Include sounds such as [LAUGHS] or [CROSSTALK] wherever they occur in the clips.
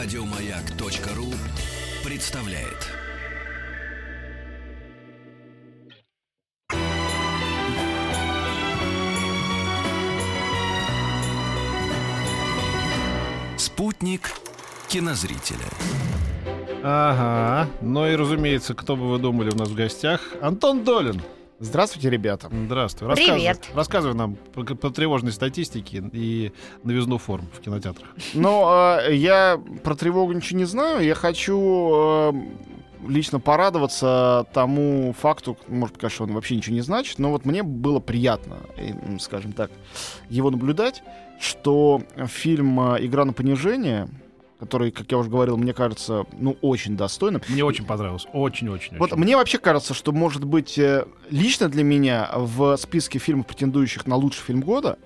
Радиомаяк.ру представляет. Спутник кинозрителя. Ага. Ну и, разумеется, кто бы вы думали у нас в гостях? Антон Долин. Здравствуйте, ребята. Здравствуй. Привет. Рассказывай, рассказывай нам по, по тревожной статистике и новизну форм в кинотеатрах. Ну, э, я про тревогу ничего не знаю. Я хочу э, лично порадоваться тому факту, может быть, конечно, он вообще ничего не значит, но вот мне было приятно, скажем так, его наблюдать, что фильм э, «Игра на понижение», который, как я уже говорил, мне кажется, ну, очень достойным. Мне очень понравилось. Очень-очень. Вот мне вообще кажется, что, может быть, э, лично для меня в списке фильмов, претендующих на лучший фильм года,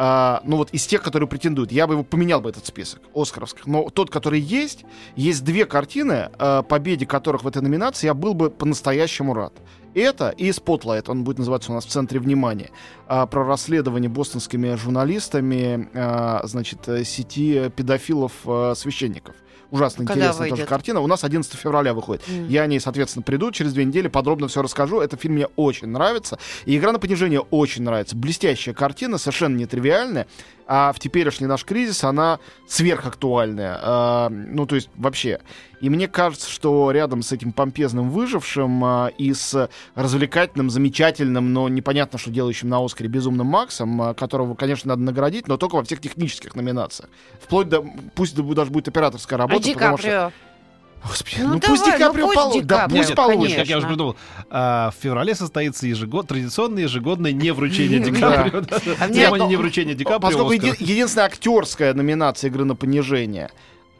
а, ну вот из тех, которые претендуют, я бы его поменял бы этот список оскаровских. Но тот, который есть, есть две картины, а, победе которых в этой номинации я был бы по-настоящему рад. Это и Spotlight, он будет называться у нас в центре внимания, а, про расследование бостонскими журналистами, а, значит, э, сети педофилов-священников. Ужасно Когда интересная тоже выйдет? картина. У нас 11 февраля выходит. М. Я о ней, соответственно, приду через две недели, подробно все расскажу. Этот фильм мне очень нравится. И «Игра на понижение» очень нравится. Блестящая картина, совершенно нетривиальная. А в теперешний наш кризис она сверхактуальная. А, ну, то есть вообще. И мне кажется, что рядом с этим помпезным выжившим а, и с развлекательным, замечательным, но непонятно, что делающим на Оскаре безумным Максом, а, которого, конечно, надо наградить, но только во всех технических номинациях. Вплоть до, пусть даже будет операторская А работа, Ди потому что... Господи, Ну, ну, пусть давай, Ди Каприо ну, пусть полу- Ди Да, пусть получит. Как я уже придумал, а, в феврале состоится ежегод... традиционное ежегодное невручение Ди [LAUGHS] Да. Каприо. да. А Ну, невручения Ди Каприо. Поскольку единственная актерская номинация игры на понижение,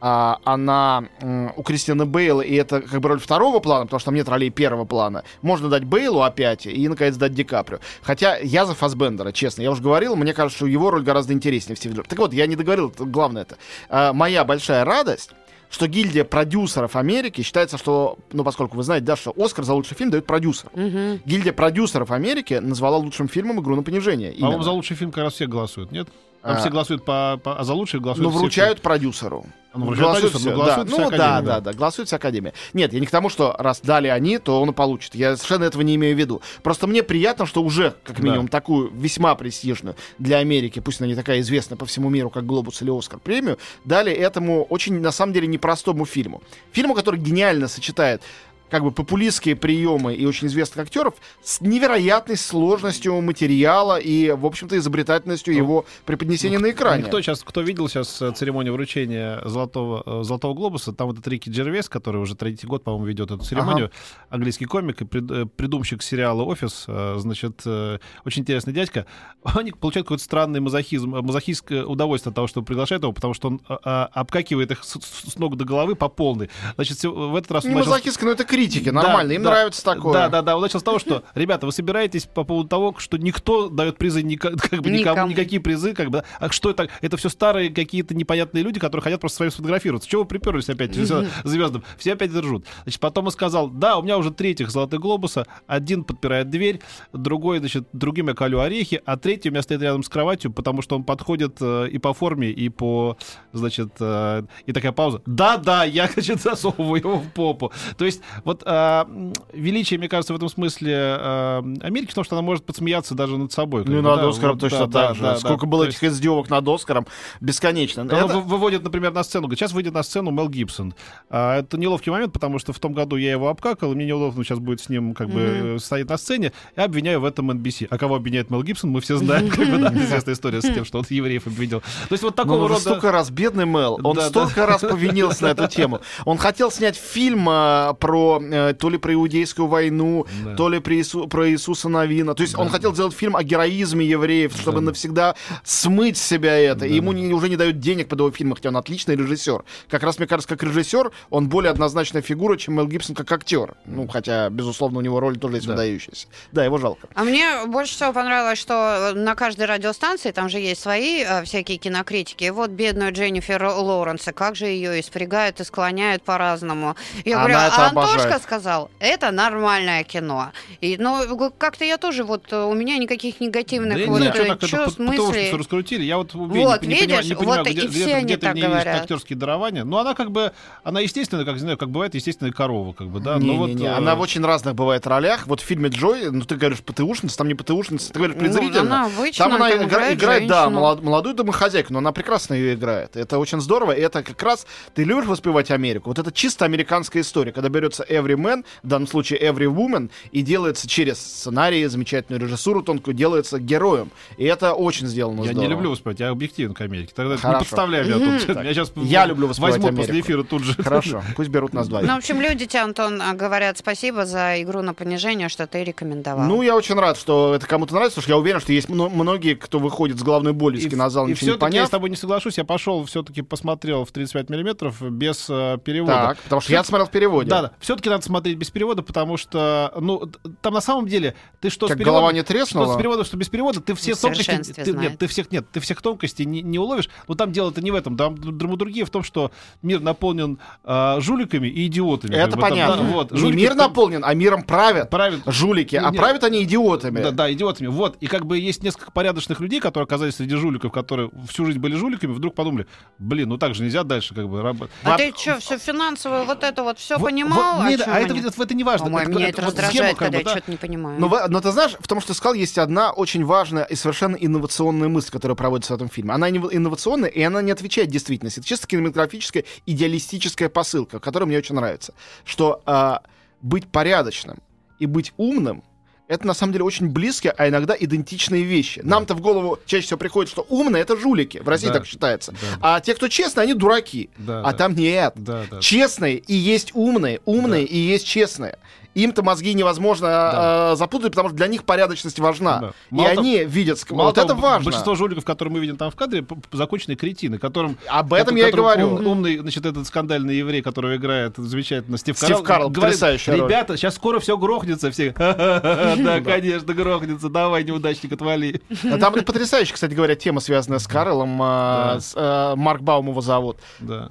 а, она м, у Кристины Бейла, и это как бы роль второго плана, потому что там нет ролей первого плана. Можно дать Бейлу опять и, наконец, дать Ди Каприо. Хотя я за Фасбендера, честно. Я уже говорил, мне кажется, что его роль гораздо интереснее в Стиве Джобсе. Так вот, я не договорил, это главное это. А, моя большая радость что гильдия продюсеров Америки считается, что, ну, поскольку вы знаете, да, что Оскар за лучший фильм дают продюсеру. Мгм. Гильдия продюсеров Америки назвала лучшим фильмом «Игру на понижение». По-моему, Именно. за лучший фильм как раз все голосуют, нет? Там А. все голосуют по, по- а за лучший голосуют Ну, все- вручают продюсеру. Ну, Голосует все, но да. голосует вся Ну, да, да, да. да, голосует вся Академия. Нет, я не к тому, что раз дали они, то он и получит. Я совершенно этого не имею в виду. Просто мне приятно, что уже, как Да. минимум, такую весьма престижную для Америки, пусть она не такая известная по всему миру, как «Глобус» или «Оскар» премию, дали этому очень, на самом деле, непростому фильму. Фильму, который гениально сочетает как бы популистские приемы и очень известных актеров с невероятной сложностью материала и, в общем-то, изобретательностью его преподнесения на экране. Кто сейчас, кто видел сейчас э, церемонию вручения Золотого, э, Золотого Глобуса, там вот этот Рики Джервес, который уже третий год, по-моему, ведет эту церемонию, английский комик и э, придумщик сериала «Офис», значит, очень интересный дядька, [LAUGHS] они получают какой-то странный мазохизм, мазохистское удовольствие от того, что приглашают его, потому что он э, э, обкакивает их с, с- ног до головы по полной. Значит, в этот раз Не начал мазохистка, но это критики, Да, нормально, им да. нравится такое. Да, да, да. Он начал с того, что, [LAUGHS] ребята, вы собираетесь по поводу того, что никто дает призы, ника- [LAUGHS] как бы никому, Никому. никакие призы, как бы, а что это? Это все старые какие-то непонятные люди, которые хотят просто с вами сфотографироваться. Чего вы приперлись опять [LAUGHS] звездам? Все опять ржут. Значит, потом он сказал, да, у меня уже третьих золотых глобуса, один подпирает дверь, другой, значит, другим я колю орехи, а третий у меня стоит рядом с кроватью, потому что он подходит э, и по форме, и по, значит, э, и такая пауза. Да, да, я, значит, засовываю его в попу. То есть, вот м, величие, мне кажется, в этом смысле а, Америки, потому что она может подсмеяться даже над собой. Ну над да, Оскаром вот, точно да, так да, же. да, Сколько да. было этих есть, издевок над Оскаром, бесконечно. Это- выводит, например, на сцену. говорит, Сейчас выйдет на сцену Мел Гибсон. А, это неловкий момент, потому что в том году я его обкакал, и мне неудобно сейчас будет с ним как бы э, стоять на сцене. Я обвиняю в этом NBC. А кого обвиняет Мел Гибсон, мы все знаем. Как бы, да, [LAUGHS] известная история с тем, что он евреев обвинил. То есть вот такого рода... столько раз, бедный Мел, он Да, столько раз повинился на эту тему. Он хотел снять фильм а, про э, то ли про иудейскую войну, Да. то ли про, Иису- про Иисуса Навина. То есть он хотел сделать фильм о героизме евреев, чтобы навсегда смыть себя это. И ему не- уже не дают денег под его фильмы, хотя он отличный режиссер. Как раз, мне кажется, как режиссер, он более однозначная фигура, чем Мел Гибсон как актер. Ну, хотя, безусловно, у него роль тоже есть Да. выдающаяся. Да, его жалко. А мне больше всего понравилось, что на каждой радиостанции, там же есть свои э, всякие кинокритики, и вот бедную Дженнифер Лоуренс, и как же ее испрягают и склоняют по-разному. Я Она говорю, это а Жека сказал, это нормальное кино. И, но г- как-то я тоже, вот э, у меня никаких негативных Да я вот не э, знаю, что это чувств, по- потому что мыслей. раскрутили. Я вот, Вот, не, не понимаю, видишь, не понимаю, вот где, и где, все они так есть говорят. актерские дарования. Но она как бы, она естественная, как, не знаю, как бывает естественная корова, как бы, да. но вот, Не-не-не, э, она в очень разных бывает ролях. Вот в фильме Джой, ну ты говоришь ПТУшница, там не ПТУшница, ты говоришь Ну, презрительно. она обычно Там она там игра- играет играет, да, молодую домохозяйку, но она прекрасно ее играет. Это очень здорово. И это как раз ты любишь воспевать Америку. Вот это чисто американская история, когда берется every man, в данном случае every woman, и делается через сценарий, замечательную режиссуру тонкую, делается героем. И это очень сделано Я здорово. не люблю воспевать, я объективен к Америке. Тогда не Хорошо. подставляй меня тут. Меня [LAUGHS] сейчас Я люблю воспевать возьмут после Америку. эфира тут же. Хорошо, [LAUGHS] пусть берут нас двоих. Ну, в общем, люди тебе, Антон, а, говорят спасибо за игру на понижение, что ты рекомендовал. Ну, я очень рад, что это кому-то нравится, потому что я уверен, что есть мно- многие, кто выходит с головной болью из кинозала, и ничего не все-таки я поняв. с тобой не соглашусь. Я пошел, все-таки посмотрел в 35 миллиметров без э, перевода. Так, потому что я смотрел в переводе. Да, да. Все-таки надо смотреть без перевода, потому что, ну, там на самом деле ты что Как с переводом, голова не что треснула? с переводом, что без перевода, ты все тонкости, ты, знает. нет, ты всех нет, ты всех тонкостей не, не уловишь. Но там дело-то не в этом, там драматургия в том, что мир наполнен а, жуликами и идиотами. Это Как бы там, понятно. да, вот, Не жулики мир наполнен, а миром правят. правят Жулики, а Не- правят они идиотами. Да, да, идиотами. Вот. И как бы есть несколько порядочных людей, которые оказались среди жуликов, которые всю жизнь были жуликами, вдруг подумали, блин, ну так же нельзя дальше как бы работать. а во- ты что, все финансовое, вот это вот все Вот- понимал? вот, чём а это, это, это не важно. Меня это вот схема, раздражает, как когда бы, я да. что-то не понимаю. Но, но ты знаешь, в том, что ты сказал, есть одна очень важная и совершенно инновационная мысль, которая проводится в этом фильме. Она инно- инновационная, и она не отвечает действительности. Это чисто кинематографическая, идеалистическая посылка, которая мне очень нравится. Что а, быть порядочным и быть умным это на самом деле очень близкие, а иногда идентичные вещи. Нам-то в голову чаще всего приходит, что умные это жулики. В России Да. так считается. Да. А те, кто честные, они дураки. Да, а да. там нет. Да, да. Честные и есть умные, умные Да. и есть честные. Им-то мозги невозможно Да. э, запутать, потому что для них порядочность важна. Да. И Мало они видят... Мало вот того, это важно. Большинство жуликов, которые мы видим там в кадре, законченные кретины, которым... Об этом я и говорю. ум- умный, значит, этот скандальный еврей, которого играет замечательно Стив, Стив Карл, говорит, потрясающая роль. ребята, сейчас скоро все грохнется, все. [LAUGHS] Да, конечно, грохнется, давай, неудачник, отвали. А Там потрясающая, кстати говоря, тема, связанная с Карлом. Марк Баум его зовут. Да.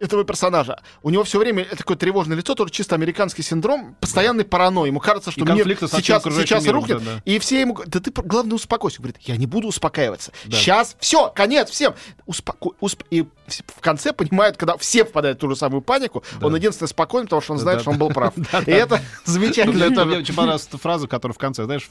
Этого персонажа. У него все время такое тревожное лицо, тоже чисто американский синдром, постоянный паранойя. Ему кажется, что мир сейчас, сейчас миром, рухнет. да, да. И все ему говорят, да ты, главное, успокойся. Говорит, я не буду успокаиваться. Да. Сейчас, все, конец всем. Успоко... усп- И в конце понимают, когда все впадают в ту же самую панику, Да. он единственный спокоен, потому что он знает, да, что он был прав. [LAUGHS] И это замечательно. Мне очень понравилась фраза, которая в конце, знаешь,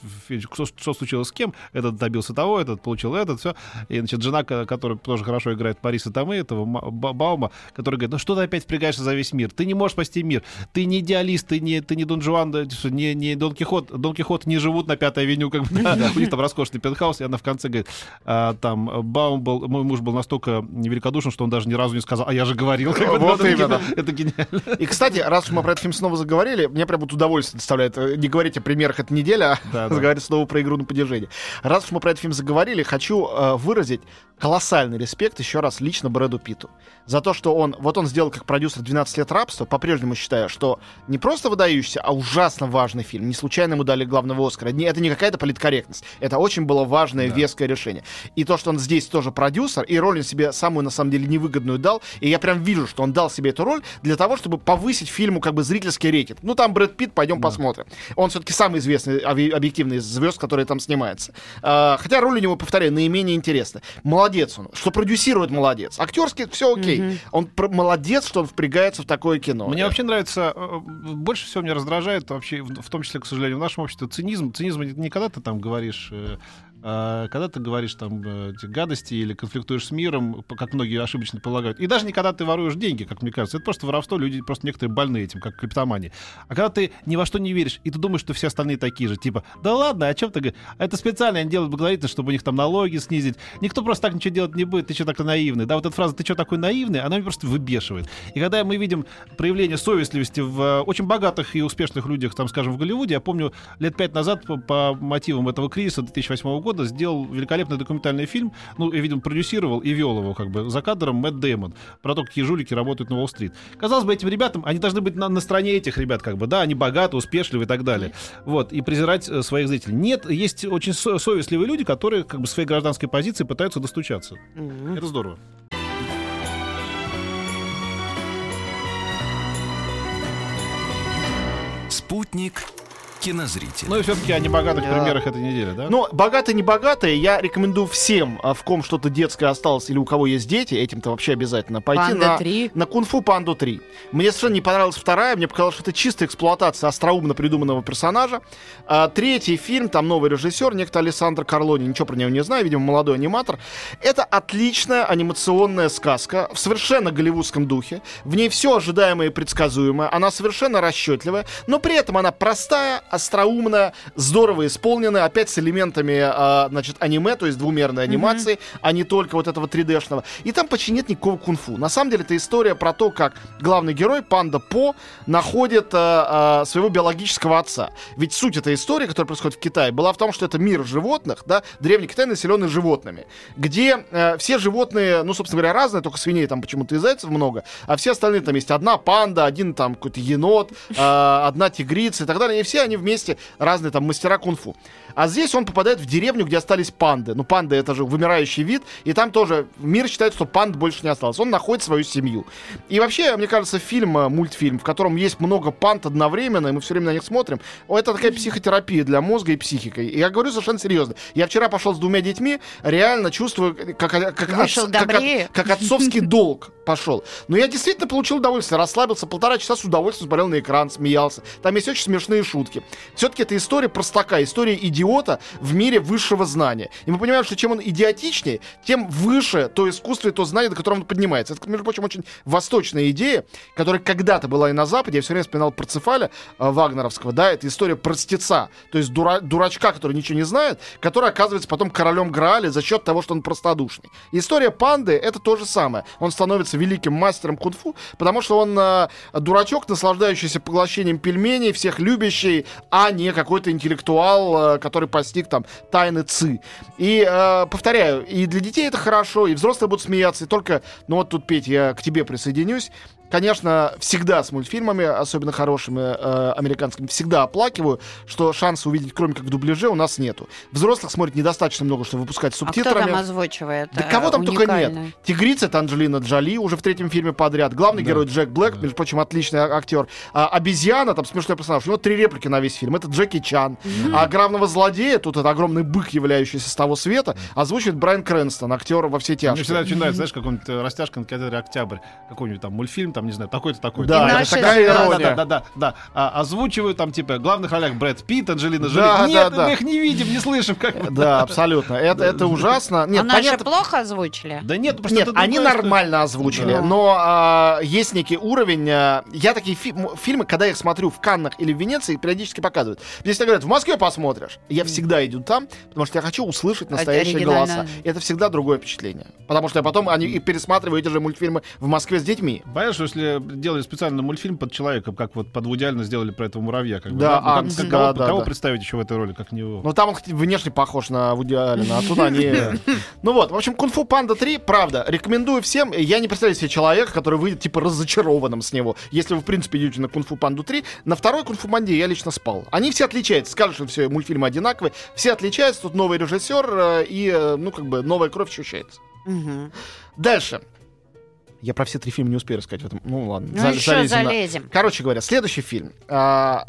что, случилось с кем, этот добился того, этот получил этот, все. И, значит, жена, ко- которая тоже хорошо играет Мариса Томы, этого Ма- Ба- Баума, который говорит, ну что ты опять впрягаешься за весь мир? Ты не можешь спасти мир. Ты не идеалист, ты не, ты не Дон Жуан, да, не, не Дон Кихот. Дон Кихот не живут на Пятой авеню, как бы, да. у них там роскошный пентхаус, и она в конце говорит, а, там, Баум был, мой муж был настолько великодушен, что он даже ни разу не сказал, а я же говорил. Как бы, Вот [LAUGHS] это именно. Это гениально. И, кстати, раз уж мы про этот фильм снова заговорили, мне прям вот удовольствие доставляет э, не говорить о премьерах этой недели, а Да, да. заговорить снова про игру на понижение. Раз уж мы про этот фильм заговорили, хочу э, выразить колоссальный респект еще раз лично Брэду Питту. За то, что он, вот он сделал как продюсер 12 лет рабства, по-прежнему считаю, что не просто выдающийся, а ужасно важный фильм. Не случайно ему дали главного Оскара. Не, это не какая-то политкорректность. Это очень было важное, Да. веское решение. И то, что он здесь тоже продюсер, и роль он себе самую, на самом деле, невыгодную дал, и я прям вижу, что он дал себе эту роль для того, чтобы повысить фильму как бы зрительский рейтинг. Ну, там Брэд Питт, пойдем посмотрим. Он все-таки самый известный объ- объективный из звезд, которые там снимается. А, хотя роль у него, повторяю, наименее интересная. Молодец он. Что продюсирует, молодец. Актерский все окей. Он пр- молодец, что он впрягается в такое кино. Мне вообще нравится, э, больше всего меня раздражает вообще, в том числе, к сожалению, в нашем обществе, цинизм. Цинизм не не когда ты там говоришь, э, когда ты говоришь там э, гадости или конфликтуешь с миром, как многие ошибочно полагают. И даже не когда ты воруешь деньги, как мне кажется. Это просто воровство, люди просто некоторые больны этим, как криптомания. А когда ты ни во что не веришь, и ты думаешь, что все остальные такие же, типа, да ладно, о чем ты? А Это специально они делают благотворительность, чтобы у них там налоги снизить. Никто просто так ничего делать не будет, ты что такой наивный? Да, вот эта фраза «ты что такой наивный», она меня просто выбешивает. И когда мы видим проявление совестливости в э, очень богатых и успешных людях, там, скажем, в Голливуде, я помню, лет пять назад по мотивам этого кризиса 2008 года сделал великолепный документальный фильм, ну, я, видимо, продюсировал и вел его, как бы, за кадром Мэтт Дэймон, про то, какие жулики работают на Уолл-стрит. Казалось бы, этим ребятам, они должны быть на, на стороне этих ребят, как бы, да, они богаты, успешливы и так далее. Вот, и презирать э, своих зрителей. Нет, есть очень со- совестливые люди, которые, как бы, своей гражданской позиции пытаются достучаться. Мгм. Это здорово. Спутник кинозрителя. Ну и все-таки о небогатых Да. примерах этой недели, да? Ну, богатые, не богатые, я рекомендую всем, а, в ком что-то детское осталось или у кого есть дети, этим-то вообще обязательно пойти Панда на, 3. на Кунг-фу Панду 3. Мне совершенно не понравилась вторая, мне показалось, что это чистая эксплуатация остроумно придуманного персонажа. А, третий фильм, там новый режиссер, некто Александр Карлони, ничего про него не знаю, видимо, молодой аниматор. Это отличная анимационная сказка в совершенно голливудском духе. В ней все ожидаемое и предсказуемое, она совершенно расчетливая, но при этом она простая, остроумная, здорово исполненная, опять с элементами, а, значит, аниме, то есть двумерной анимации, а не только вот этого 3D-шного. И там почти нет никакого кунг-фу. На самом деле это история про то, как главный герой, панда По, находит а, а, своего биологического отца. Ведь суть этой истории, которая происходит в Китае, была в том, что это мир животных, да, древний Китай населенный животными, где э, все животные, ну, собственно говоря, разные, только свиней там почему-то и зайцев много, а все остальные там есть одна панда, один там какой-то енот, э, одна тигрица и так далее, и все они вместе разные там мастера кунг-фу. А здесь он попадает в деревню, где остались панды. Ну, панды это же вымирающий вид, и там тоже мир считает, что панд больше не осталось. Он находит свою семью. И вообще, мне кажется, фильм, э, мультфильм, в котором есть много панд одновременно, и мы все время на них смотрим, это такая психотерапия для мозга и психики. И я говорю совершенно серьезно. Я вчера пошел с двумя детьми, реально чувствую, как, как, как, Вышел отц- как, как отцовский долг пошел. Но я действительно получил удовольствие, расслабился, полтора часа с удовольствием смотрел на экран, смеялся. Там есть очень смешные шутки. Все-таки это история простака, история идиота в мире высшего знания. И мы понимаем, что чем он идиотичнее, тем выше то искусство и то знание, до которого он поднимается. Это, между прочим, очень восточная идея, которая когда-то была и на Западе. Я все время вспоминал Парцефаля э, Вагнеровского, да, это история простеца, то есть дура- дурачка, который ничего не знает, который оказывается потом королем Грааля за счет того, что он простодушный. История панды это то же самое. Он становится великим мастером кунг-фу, потому что он э, дурачок, наслаждающийся поглощением пельменей, всех любящий, а не какой-то интеллектуал, э, который постиг там тайны ци. И э, повторяю, и для детей это хорошо, и взрослые будут смеяться, и только, ну вот тут, Петь, я к тебе присоединюсь. Конечно, всегда с мультфильмами, особенно хорошими э, американскими, всегда оплакиваю, что шанса увидеть, кроме как в дубляже, у нас нету. Взрослых смотрит недостаточно много, чтобы выпускать с А кто субтитрами. там озвучивает? Да э, кого там только уникально? нет. Тигрица это Анджелина Джоли уже в третьем фильме подряд. Главный Да. герой Джек Блэк, Да. между прочим, отличный а- актер. А, обезьяна, там смешной персонаж. У него три реплики на весь фильм. Это Джеки Чан. А главного злодея, тут это огромный бык, являющийся с того света, озвучивает Брайан Крэнстон, актер во все Мне всегда тяжкие. очень нравится, знаешь, какой-нибудь растяжка на кинотеатре «Октябрь», какой-нибудь там мультфильм, там, не знаю, такой-то, такой-то. Да, И это наши такая ирония. да, да, да, да. А, озвучивают там, типа, главных ролях Брэд Питт, Анджелина Джоли. Да, Нет, да, да. мы их не видим, не слышим. Как... Да, абсолютно. Это, это ужасно. А Нет, наши понятно, плохо озвучили? Да нет, просто Нет, они другое, что- нормально озвучили, Да. но а, есть некий уровень. а, я такие фи- фильмы, когда я их смотрю в Каннах или в Венеции, периодически показывают. Если говорят, в Москве посмотришь, я всегда иду там, потому что я хочу услышать настоящие голоса. И это всегда другое впечатление. Потому что я потом они и пересматриваю эти же мультфильмы в Москве с детьми. Понимаешь, что если делали специально мультфильм под человека, как вот под Вуди сделали про этого муравья, как бы, Да, Ну, как- Ангс, как- да, кого, да, кого да. представить еще в этой роли, как не его? Ну, там он хоть внешне похож на Вуди Аллена, а тут они... [LAUGHS] Ну вот, в общем, Кунг-фу Панда 3, правда, рекомендую всем. Я не представляю себе человека, который выйдет, типа, разочарованным с него. Если вы, в принципе, идете на Кунг-фу Панду 3, на второй Кунг-фу Панде я лично спал. Они все отличаются. Скажешь, что все мультфильмы одинаковые. Все отличаются, тут новый режиссер, э, и, э, ну, как бы, новая кровь ощущается. Дальше. Я про все три фильма не успею рассказать в этом. Ну, ладно. Ну за- еще залезем на- залезем. Короче говоря, следующий фильм. А,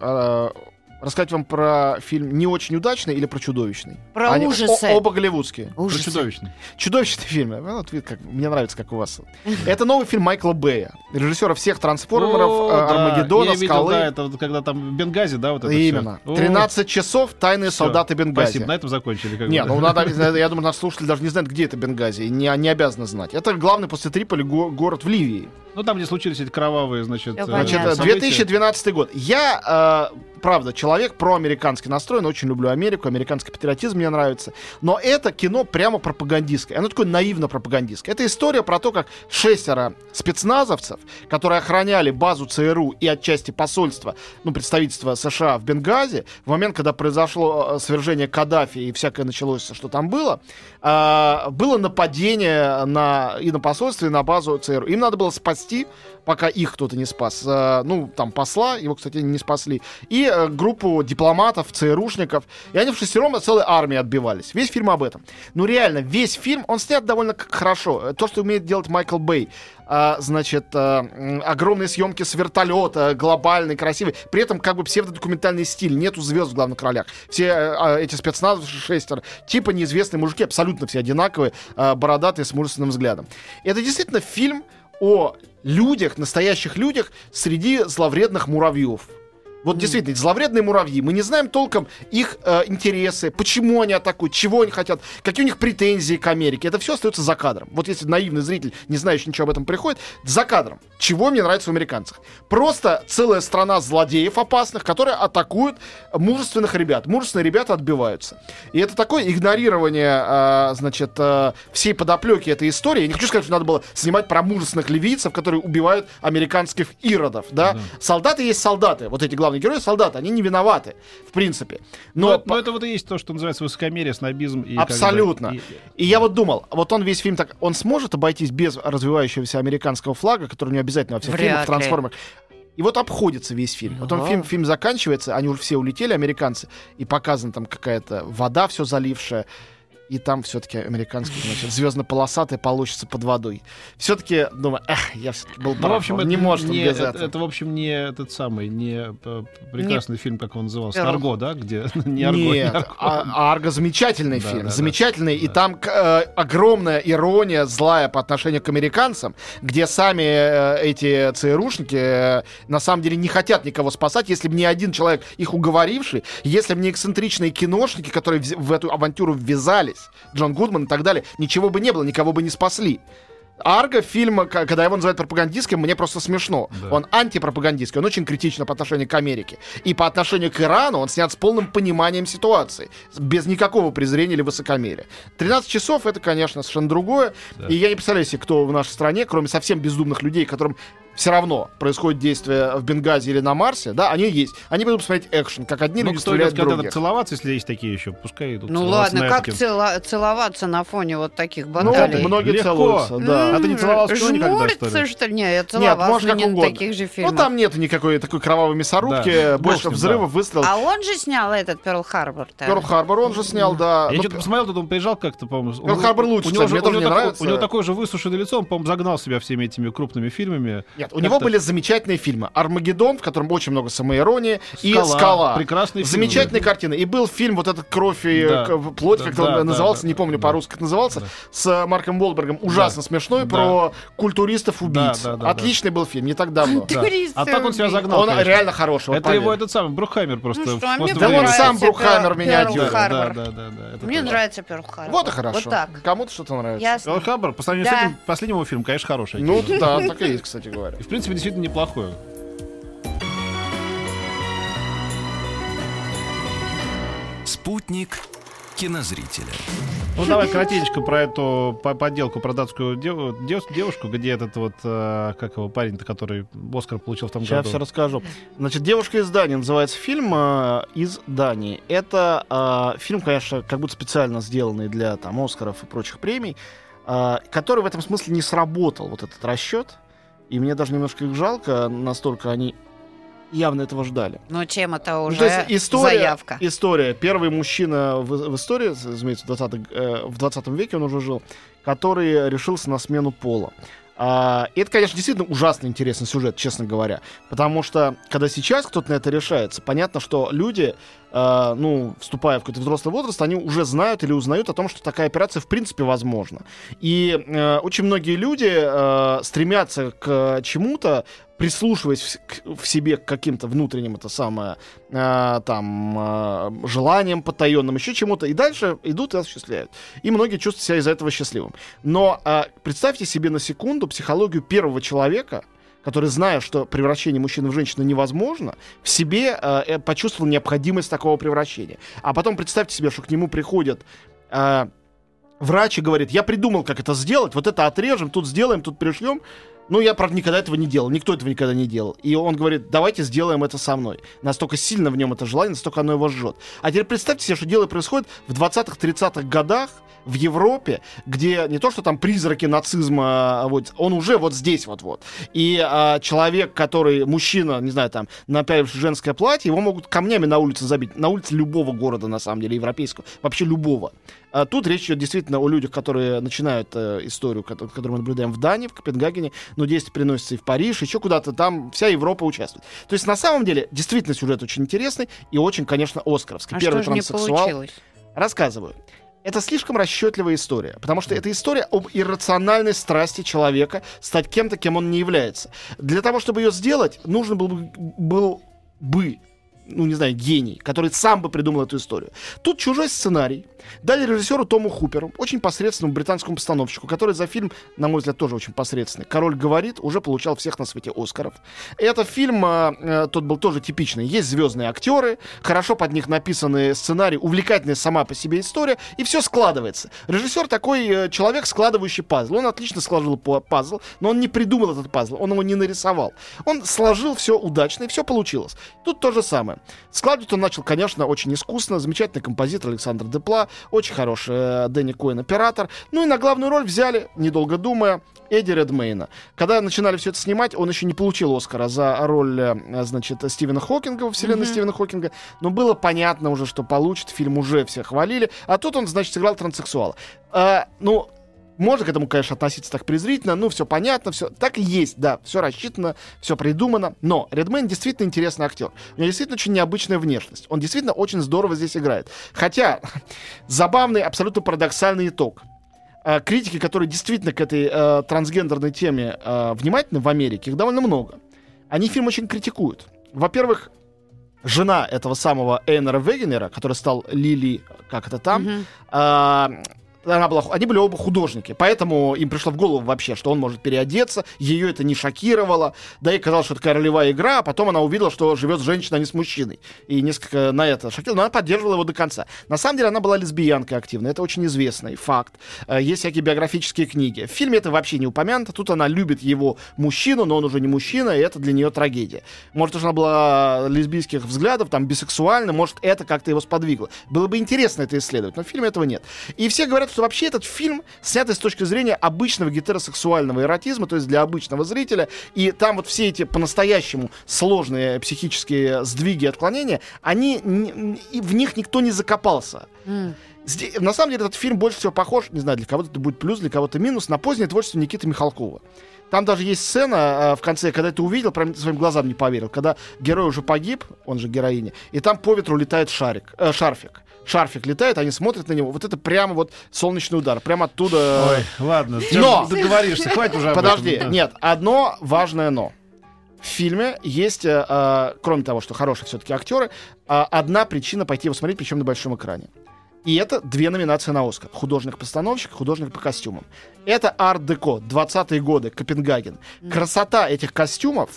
а, рассказать вам про фильм не очень удачный или про чудовищный? Про Они ужасы. о- оба голливудские. Про Ужасы. чудовищный. Чудовищный фильм. Вот, видите, как, мне нравится, как у вас. [LAUGHS] Это новый фильм Майкла Бэя, режиссера всех трансформеров, О, э, да, Армагеддона, видел, Скалы. да, это когда там в Бенгази, да, вот это Именно. всё. О, 13 часов тайные солдаты Бенгази. Спасибо, на этом закончили. как Не, ну надо, [LAUGHS] я думаю, наш слушатель даже не знает, где это Бенгази, и не, не обязаны знать. Это главный после Триполи го- город в Ливии. Ну, там, где случились эти кровавые, значит, э, Значит, Понятно. события. 2012 год. Я, э, правда, человек проамериканский настроен, очень люблю Америку, американский патриотизм мне нравится. Но это кино прямо пропагандистское. Оно такое наивно пропагандистское. Это история про то, как шестеро спецназовцев, которые охраняли базу ЦРУ и отчасти посольства, ну, представительства США в Бенгази, в момент, когда произошло э, свержение Каддафи и всякое началось, что там было, э, было нападение на, и на посольство, и на базу ЦРУ. Им надо было спасти пока их кто-то не спас. Э, ну, там, посла, его, кстати, не спасли. И э, группу дипломатов, ЦРУшников. И они в шестером целой армии отбивались. Весь фильм об этом. Ну, реально, весь фильм, он снят довольно хорошо. То, что умеет делать Майкл Бэй. А, значит, огромные съемки с вертолета, глобальный, красивый. При этом как бы псевдодокументальный стиль. Нету звезд в главных ролях. Все э, а, эти спецназы шестеро, типа неизвестные мужики, абсолютно все одинаковые, бородатые, с мужественным взглядом. Это действительно фильм о людях, настоящих людях среди зловредных муравьев. Вот действительно, эти зловредные муравьи. Мы не знаем толком их э, интересы, почему они атакуют, чего они хотят, какие у них претензии к Америке. Это все остается за кадром. Вот если наивный зритель, не знающий ничего об этом, приходит, за кадром. Чего мне нравится в американцах? Просто целая страна злодеев опасных, которые атакуют мужественных ребят. Мужественные ребята отбиваются. И это такое игнорирование, э, значит, э, всей подоплеки этой истории. Я не хочу сказать, что надо было снимать про мужественных ливийцев, которые убивают американских иродов, да? Солдаты есть солдаты. Вот эти главные герои солдаты, они не виноваты, в принципе. Но, Но, это, но это вот и есть то, что называется высокомерие, снобизм. И Абсолютно. и- И я вот думал, вот он весь фильм так, он сможет обойтись без развивающегося американского флага, который не обязательно во всех Вряд фильмах, ли. трансформерах. И вот обходится весь фильм. Вот он Ага. фильм, фильм заканчивается, они уже все улетели, американцы, и показана там какая-то вода все залившая. И там все-таки американский, значит, звездно-полосатый получится под водой. Все-таки, думаю, эх, я все-таки был Ну, прав. в общем, это не может не, без это, этого. это, в общем, не этот самый, не э, прекрасный фильм, как он назывался, Перл. Арго, да, где [LAUGHS] не Арго, не Нет, Арго. а, а Арго замечательный Да, фильм, да, да. замечательный, и Да. там э, огромная ирония злая по отношению к американцам, где сами э, эти ЦРУшники э, на самом деле не хотят никого спасать, если бы не один человек их уговоривший, если бы не эксцентричные киношники, которые вз- в эту авантюру ввязались, Джон Гудман и так далее, ничего бы не было, никого бы не спасли. Арго фильм, к- когда его называют пропагандистским, мне просто смешно. Да. Он антипропагандистский, он очень критичен по отношению к Америке. И по отношению к Ирану он снят с полным пониманием ситуации, без никакого презрения или высокомерия. 13 часов это, конечно, совершенно другое. Да. И я не представляю себе, кто в нашей стране, кроме совсем бездумных людей, которым все равно происходит действие в Бенгази или на Марсе, да, они есть. Они будут смотреть экшен, как одни Ну, люди кто идет стреляют когда-то других. целоваться, если есть такие еще, пускай идут Ну ладно, как цело- целоваться на фоне вот таких Ну, баталий? многие Легко. целуются, да. А ты не целовался кино никогда, что ли? Жмурится, что ли? Не, я Нет, целовалась, может, но как угодно. таких же Ну, фильмах. там нету никакой такой кровавой мясорубки, Да. больше ним, взрывов, выстрелов. А он же снял этот Перл Харбор-то. Перл Харбор он же снял, да. Я Ну, что-то посмотрел, тут он приезжал как-то, по-моему. Перл Харбор лучше, у него кстати, мне тоже не такой- нравится. У него такое же высушенное лицо, он, по-моему, загнал себя всеми этими крупными фильмами. Нет, у Как-то- него были замечательные фильмы. «Армагеддон», в котором очень много самоиронии, и «Скала». Прекрасный фильм, Замечательные картины. И был фильм вот этот «Кровь и Да. к- плоть», Да, как да, он да, назывался, да, не помню да. по-русски, как назывался, Да. с Марком Волбергом. Ужасно смешной, Да. про культуристов-убийц. Да, да, да, Отличный был фильм, не так давно. А так он себя загнал. Он конечно. реально хороший. Это его этот самый Брухаймер просто. Ну а мне «После Да он времени». сам. Перл Харбор. Да, да, да, Мне нравится Перл Харбор. Вот и хорошо. Вот так. Кому-то что-то нравится. Перл Харбор, по сравнению с этим последним его фильмом, конечно, хороший. Ну да, так и есть, кстати говоря. И, в принципе, действительно неплохой. Спутник кинозрителя. Ну, давай коротенько про эту по- подделку, про датскую дев- дев- девушку, где этот вот, э, как его парень-то, который Оскар получил в том Сейчас году. все расскажу. Значит, «Девушка из Дании» называется фильм э, из Дании. Это э, фильм, конечно, как будто специально сделанный для там Оскаров и прочих премий, который в этом смысле не сработал, вот этот расчет. И мне даже немножко их жалко, настолько они явно этого ждали. Но тема-то Ну, уже то есть история, заявка. история. Первый мужчина в, в истории, разумеется, в 20, э, в 20 веке он уже жил, который решился на смену пола. А, и это, конечно, действительно ужасно интересный сюжет, честно говоря. Потому что, когда сейчас кто-то на это решается, понятно, что люди, э, ну, вступая в какой-то взрослый возраст, они уже знают или узнают о том, что такая операция в принципе возможна. И э, очень многие люди э, стремятся к чему-то, прислушиваясь в, в себе к каким-то внутренним, это самое, э, там, э, желаниям потаенным, еще чему-то, и дальше идут и осуществляют. И многие чувствуют себя из-за этого счастливым. Но э, представьте себе на секунду психологию первого человека, который, зная, что превращение мужчины в женщину невозможно, в себе э, почувствовал необходимость такого превращения. А потом представьте себе, что к нему приходят э, врач и говорит, я придумал, как это сделать, вот это отрежем, тут сделаем, тут пришлем. Ну, я, правда, никогда этого не делал. Никто этого никогда не делал. И он говорит, давайте сделаем это со мной. Настолько сильно в нем это желание, настолько оно его жжет. А теперь представьте себе, что дело происходит в 20-х, 30-х годах в Европе, где не то, что там призраки нацизма, а вот, он уже вот здесь вот-вот. И а, человек, который, мужчина, не знаю, там, напяливший женское платье, его могут камнями на улице забить. На улице любого города, на самом деле, европейского. Вообще любого. А тут речь идет действительно о людях, которые начинают э, историю, которую, которую мы наблюдаем в Дании, в Копенгагене, но действие переносится и в Париж, еще куда-то там, вся Европа участвует. То есть на самом деле действительно сюжет очень интересный и очень, конечно, оскаровский. А Первый что же не транссексуал. получилось? Рассказываю. Это слишком расчетливая история, потому что это история об иррациональной страсти человека стать кем-то, кем он не является. Для того, чтобы ее сделать, нужен был, бы- был бы ну, не знаю, гений, который сам бы придумал эту историю. Тут чужой сценарий. Дали режиссеру Тому Хуперу, очень посредственному британскому постановщику, который за фильм, на мой взгляд, тоже очень посредственный. «Король говорит» уже получал всех на свете Оскаров. Это фильм, э, э, тот был тоже типичный. Есть звездные актеры, хорошо под них написанный сценарий, увлекательная сама по себе история, и все складывается. Режиссер такой э, человек, складывающий пазл. Он отлично сложил пазл, но он не придумал этот пазл, он его не нарисовал. Он сложил все удачно, и все получилось. Тут то же самое. Складывать он начал, конечно, очень искусно. Замечательный композитор Александр Депла, очень хороший э, Дэнни Коэн оператор. Ну и на главную роль взяли, недолго думая, Эдди Редмейна. Когда начинали все это снимать, он еще не получил Оскара за роль, э, значит, Стивена Хокинга во вселенной Стивена Хокинга. Но было понятно уже, что получит. Фильм уже все хвалили. А тут он, значит, сыграл транссексуала. А, ну, можно к этому, конечно, относиться так презрительно, ну, все понятно, все так и есть, да, все рассчитано, все придумано, но Редмейн действительно интересный актер. У него действительно очень необычная внешность. Он действительно очень здорово здесь играет. Хотя, [LAUGHS] забавный, абсолютно парадоксальный итог. Э, Критики, которые действительно к этой э, трансгендерной теме э, внимательны в Америке, их довольно много. Они фильм очень критикуют. Во-первых, жена этого самого Эйнера Вегенера, который стал Лили, как это там, Мгм. а, она была, они были оба художники, поэтому им пришло в голову вообще, что он может переодеться, ее это не шокировало, да и казалось, что это такая ролевая игра, а потом она увидела, что живет женщина, а не с мужчиной, и несколько на это шокировала, но она поддерживала его до конца. На самом деле она была лесбиянкой активной, это очень известный факт. Э, Есть всякие биографические книги. В фильме это вообще не упомянуто, тут она любит его мужчину, но он уже не мужчина, и это для нее трагедия. Может, она была лесбийских взглядов, там, бисексуальна, может, это как-то его сподвигло. Было бы интересно это исследовать, но в фильме этого нет. И все говорят, что вообще этот фильм снятый с точки зрения обычного гетеросексуального эротизма, то есть для обычного зрителя, и там вот все эти по-настоящему сложные психические сдвиги и отклонения, они, в них никто не закопался. М. Зде- На самом деле этот фильм больше всего похож, не знаю, для кого-то это будет плюс, для кого-то минус, на позднее творчество Никиты Михалкова. Там даже есть сцена э, в конце, когда ты увидел, прям своим глазам не поверил, когда герой уже погиб, он же героиня, и там по ветру летает шарик, э, шарфик. Шарфик летает, они смотрят на него. Вот это прямо вот солнечный удар, прямо оттуда. Ой, ладно, ты Но! договоришься, хватит уже об этом. Подожди, Да. нет, одно важное но. В фильме есть, э, э, кроме того, что хорошие все-таки актеры, э, одна причина пойти его смотреть, причем на большом экране. И это две номинации на Оскар. Художник-постановщик, художник по костюмам. Это арт-деко, 20-е годы, Копенгаген. Красота этих костюмов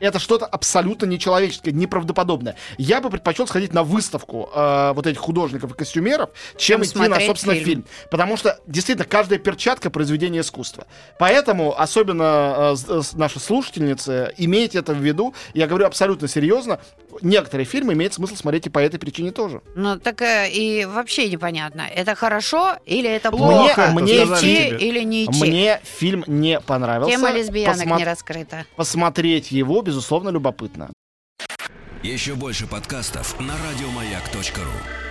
это что-то абсолютно нечеловеческое, неправдоподобное. Я бы предпочел сходить на выставку э, вот этих художников и костюмеров, чем Чем идти на, собственно, фильм. фильм. Потому что, действительно, каждая перчатка — произведение искусства. Поэтому, особенно э, с- наши слушательницы, имейте это в виду. Я говорю абсолютно серьезно. Некоторые фильмы имеет смысл смотреть и по этой причине тоже. Ну, так э, и вообще непонятно, это хорошо или это Мне- плохо? мне идти тебе. или не идти? Мне фильм не понравился. Тема лесбиянок Посмо- не раскрыта. Посмотреть его, безусловно, любопытно. Еще больше подкастов на радиомаяк.ру.